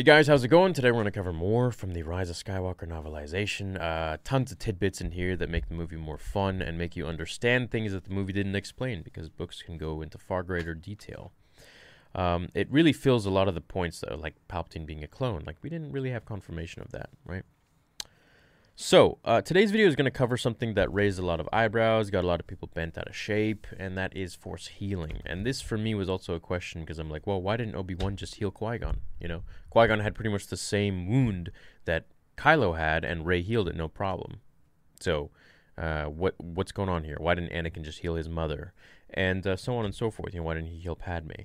Hey guys, how's it going? Today we're going to cover more from the Rise of Skywalker novelization. Uh, tons of tidbits in here that make the movie more fun and make you understand things that the movie didn't explain because books can go into far greater detail. Um, it really fills a lot of the points, though, like Palpatine being a clone. Like, we didn't really have confirmation of that, right? So, uh, today's video is going to cover something that raised a lot of eyebrows, got a lot of people bent out of shape, and that is Force healing. And this, for me, was also a question because I'm like, well, why didn't Obi-Wan just heal Qui-Gon? You know, Qui-Gon had pretty much the same wound that Kylo had, and Rey healed it no problem. So, uh, what what's going on here? Why didn't Anakin just heal his mother, and uh, so on and so forth? You know, why didn't he heal Padme?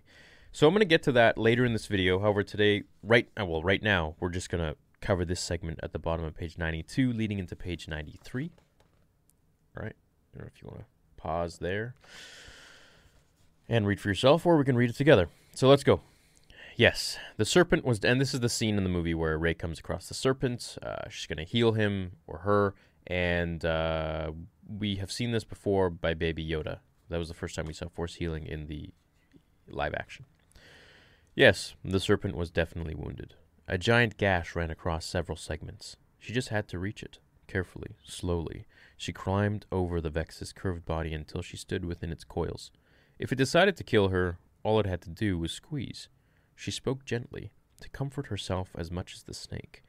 So I'm going to get to that later in this video. However, today, right, uh, well, right now, we're just going to cover this segment at the bottom of page 92, leading into page 93. All right, I don't know if you want to pause there and read for yourself, or we can read it together. So let's go. Yes, the serpent was, and this is the scene in the movie where Rey comes across the serpent. Uh, she's going to heal him or her, and uh, we have seen this before by Baby Yoda. That was the first time we saw Force healing in the live action. Yes, the serpent was definitely wounded. A giant gash ran across several segments. She just had to reach it. Carefully, slowly, she climbed over the Vex's curved body until she stood within its coils. If it decided to kill her, all it had to do was squeeze. She spoke gently, to comfort herself as much as the snake.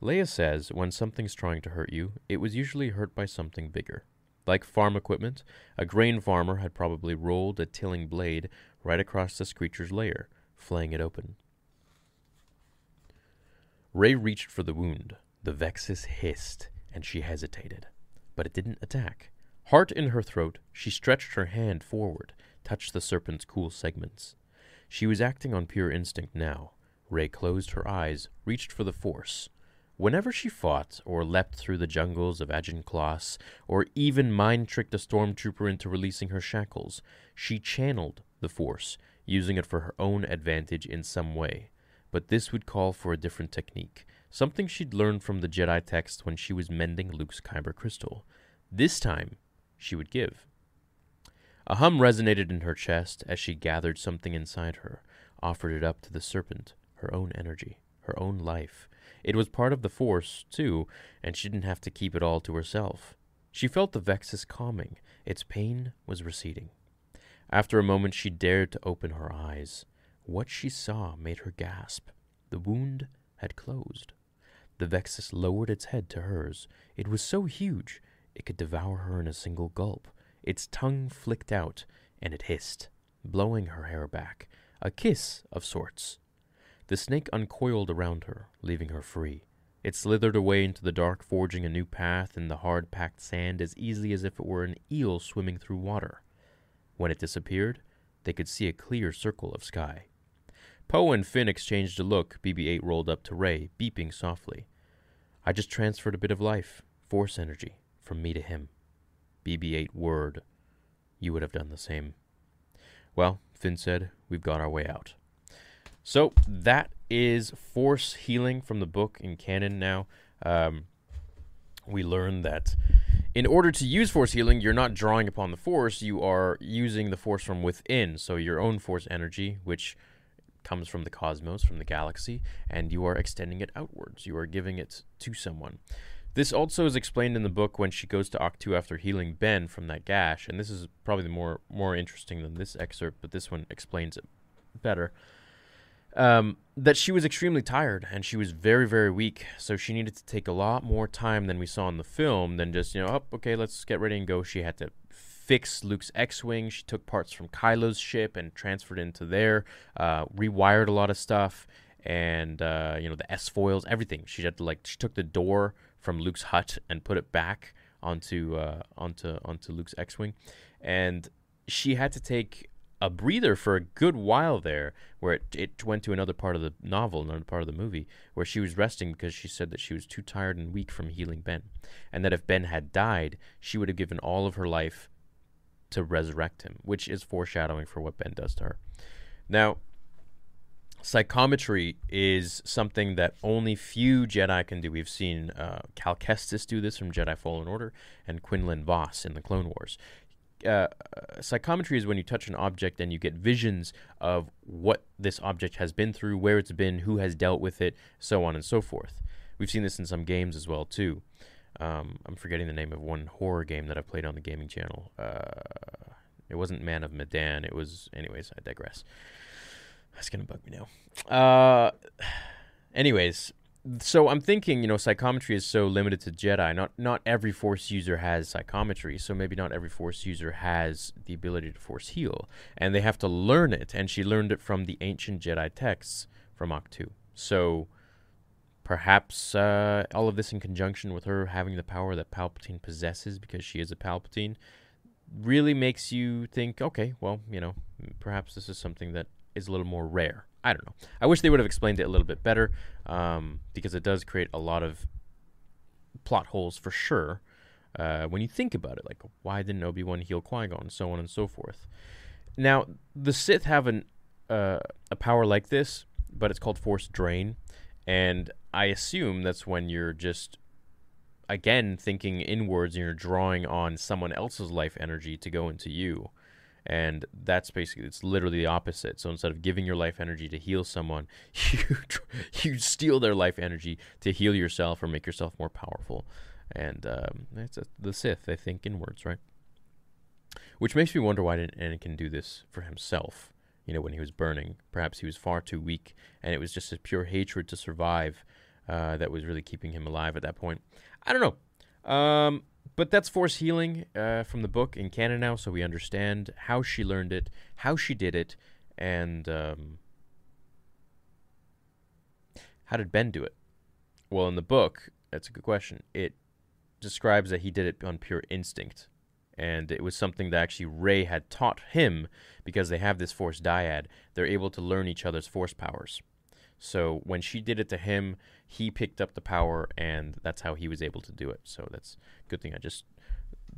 Leia says when something's trying to hurt you, it was usually hurt by something bigger. Like farm equipment, a grain farmer had probably rolled a tilling blade right across the screecher's lair, flaying it open. Rey reached for the wound. The Vexis hissed, and she hesitated. But it didn't attack. Heart in her throat, she stretched her hand forward, touched the serpent's cool segments. She was acting on pure instinct now. Rey closed her eyes, reached for the Force. Whenever she fought, or leapt through the jungles of Ajan or even mind tricked a stormtrooper into releasing her shackles, she channeled the Force, using it for her own advantage in some way but this would call for a different technique, something she'd learned from the Jedi text when she was mending Luke's kyber crystal. This time, she would give. A hum resonated in her chest as she gathered something inside her, offered it up to the serpent, her own energy, her own life. It was part of the Force, too, and she didn't have to keep it all to herself. She felt the Vexis calming, its pain was receding. After a moment, she dared to open her eyes. What she saw made her gasp. The wound had closed. The Vexis lowered its head to hers. It was so huge it could devour her in a single gulp. Its tongue flicked out, and it hissed, blowing her hair back, a kiss of sorts. The snake uncoiled around her, leaving her free. It slithered away into the dark, forging a new path in the hard packed sand as easily as if it were an eel swimming through water. When it disappeared, they could see a clear circle of sky. Poe and Finn exchanged a look. BB-8 rolled up to Rey, beeping softly. I just transferred a bit of life, force energy, from me to him. BB-8 whirred. You would have done the same. Well, Finn said, we've got our way out. So that is force healing from the book in canon now. Um, we learn that in order to use force healing, you're not drawing upon the force, you are using the force from within. So your own force energy, which comes from the cosmos, from the galaxy, and you are extending it outwards. You are giving it to someone. This also is explained in the book when she goes to Ahch-To after healing Ben from that gash, and this is probably more more interesting than this excerpt, but this one explains it better. Um, that she was extremely tired and she was very very weak, so she needed to take a lot more time than we saw in the film than just you know, oh, okay, let's get ready and go. She had to fixed Luke's X-wing. She took parts from Kylo's ship and transferred into there. Uh, rewired a lot of stuff, and uh, you know the S foils, everything. She had to like she took the door from Luke's hut and put it back onto uh, onto onto Luke's X-wing, and she had to take a breather for a good while there, where it, it went to another part of the novel, another part of the movie, where she was resting because she said that she was too tired and weak from healing Ben, and that if Ben had died, she would have given all of her life to resurrect him, which is foreshadowing for what Ben does to her. Now, psychometry is something that only few Jedi can do. We've seen uh, Cal Kestis do this from Jedi Fallen Order and Quinlan Vos in the Clone Wars. uh, psychometry is when you touch an object and you get visions of what this object has been through, where it's been, who has dealt with it, so on and so forth. We've seen this in some games as well too. Um, I'm forgetting the name of one horror game that I played on the gaming channel. Uh, it wasn't Man of Medan. It was, anyways. I digress. That's gonna bug me now. Uh, anyways, so I'm thinking, you know, psychometry is so limited to Jedi. Not not every Force user has psychometry, so maybe not every Force user has the ability to Force heal, and they have to learn it. And she learned it from the ancient Jedi texts from Ahch-To. So perhaps uh, all of this in conjunction with her having the power that Palpatine possesses because she is a Palpatine really makes you think, okay, well, you know, perhaps this is something that is a little more rare. I don't know. I wish they would have explained it a little bit better um, because it does create a lot of plot holes for sure. Uh, when you think about it, like why didn't Obi-Wan heal Qui-Gon, so on and so forth. Now, the Sith have an, uh, a power like this, but it's called Force Drain, and I assume that's when you're just again thinking inwards and you're drawing on someone else's life energy to go into you. And that's basically it's literally the opposite. So instead of giving your life energy to heal someone you you steal their life energy to heal yourself or make yourself more powerful. And um, it's a, the sith they think inwards right? Which makes me wonder why didn't anakin do this for himself you know when he was burning perhaps he was far too weak and it was just his pure hatred to survive uh, that was really keeping him alive at that point i don't know um, but that's force healing uh, from the book in canon now, so we understand how she learned it, how she did it, and um, how did Ben do it? Well, in the book, that's a good question. It describes that he did it on pure instinct, and it was something that actually Rey had taught him because they have this force dyad. They're able to learn each other's force powers. So when she did it to him, he picked up the power, and that's how he was able to do it. So that's a good thing. I just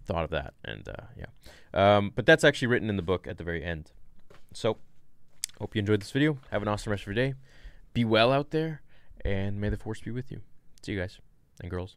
thought of that, and uh, yeah. Um, but that's actually written in the book at the very end. So hope you enjoyed this video. Have an awesome rest of your day. Be well out there, and may the force be with you. See you guys and girls.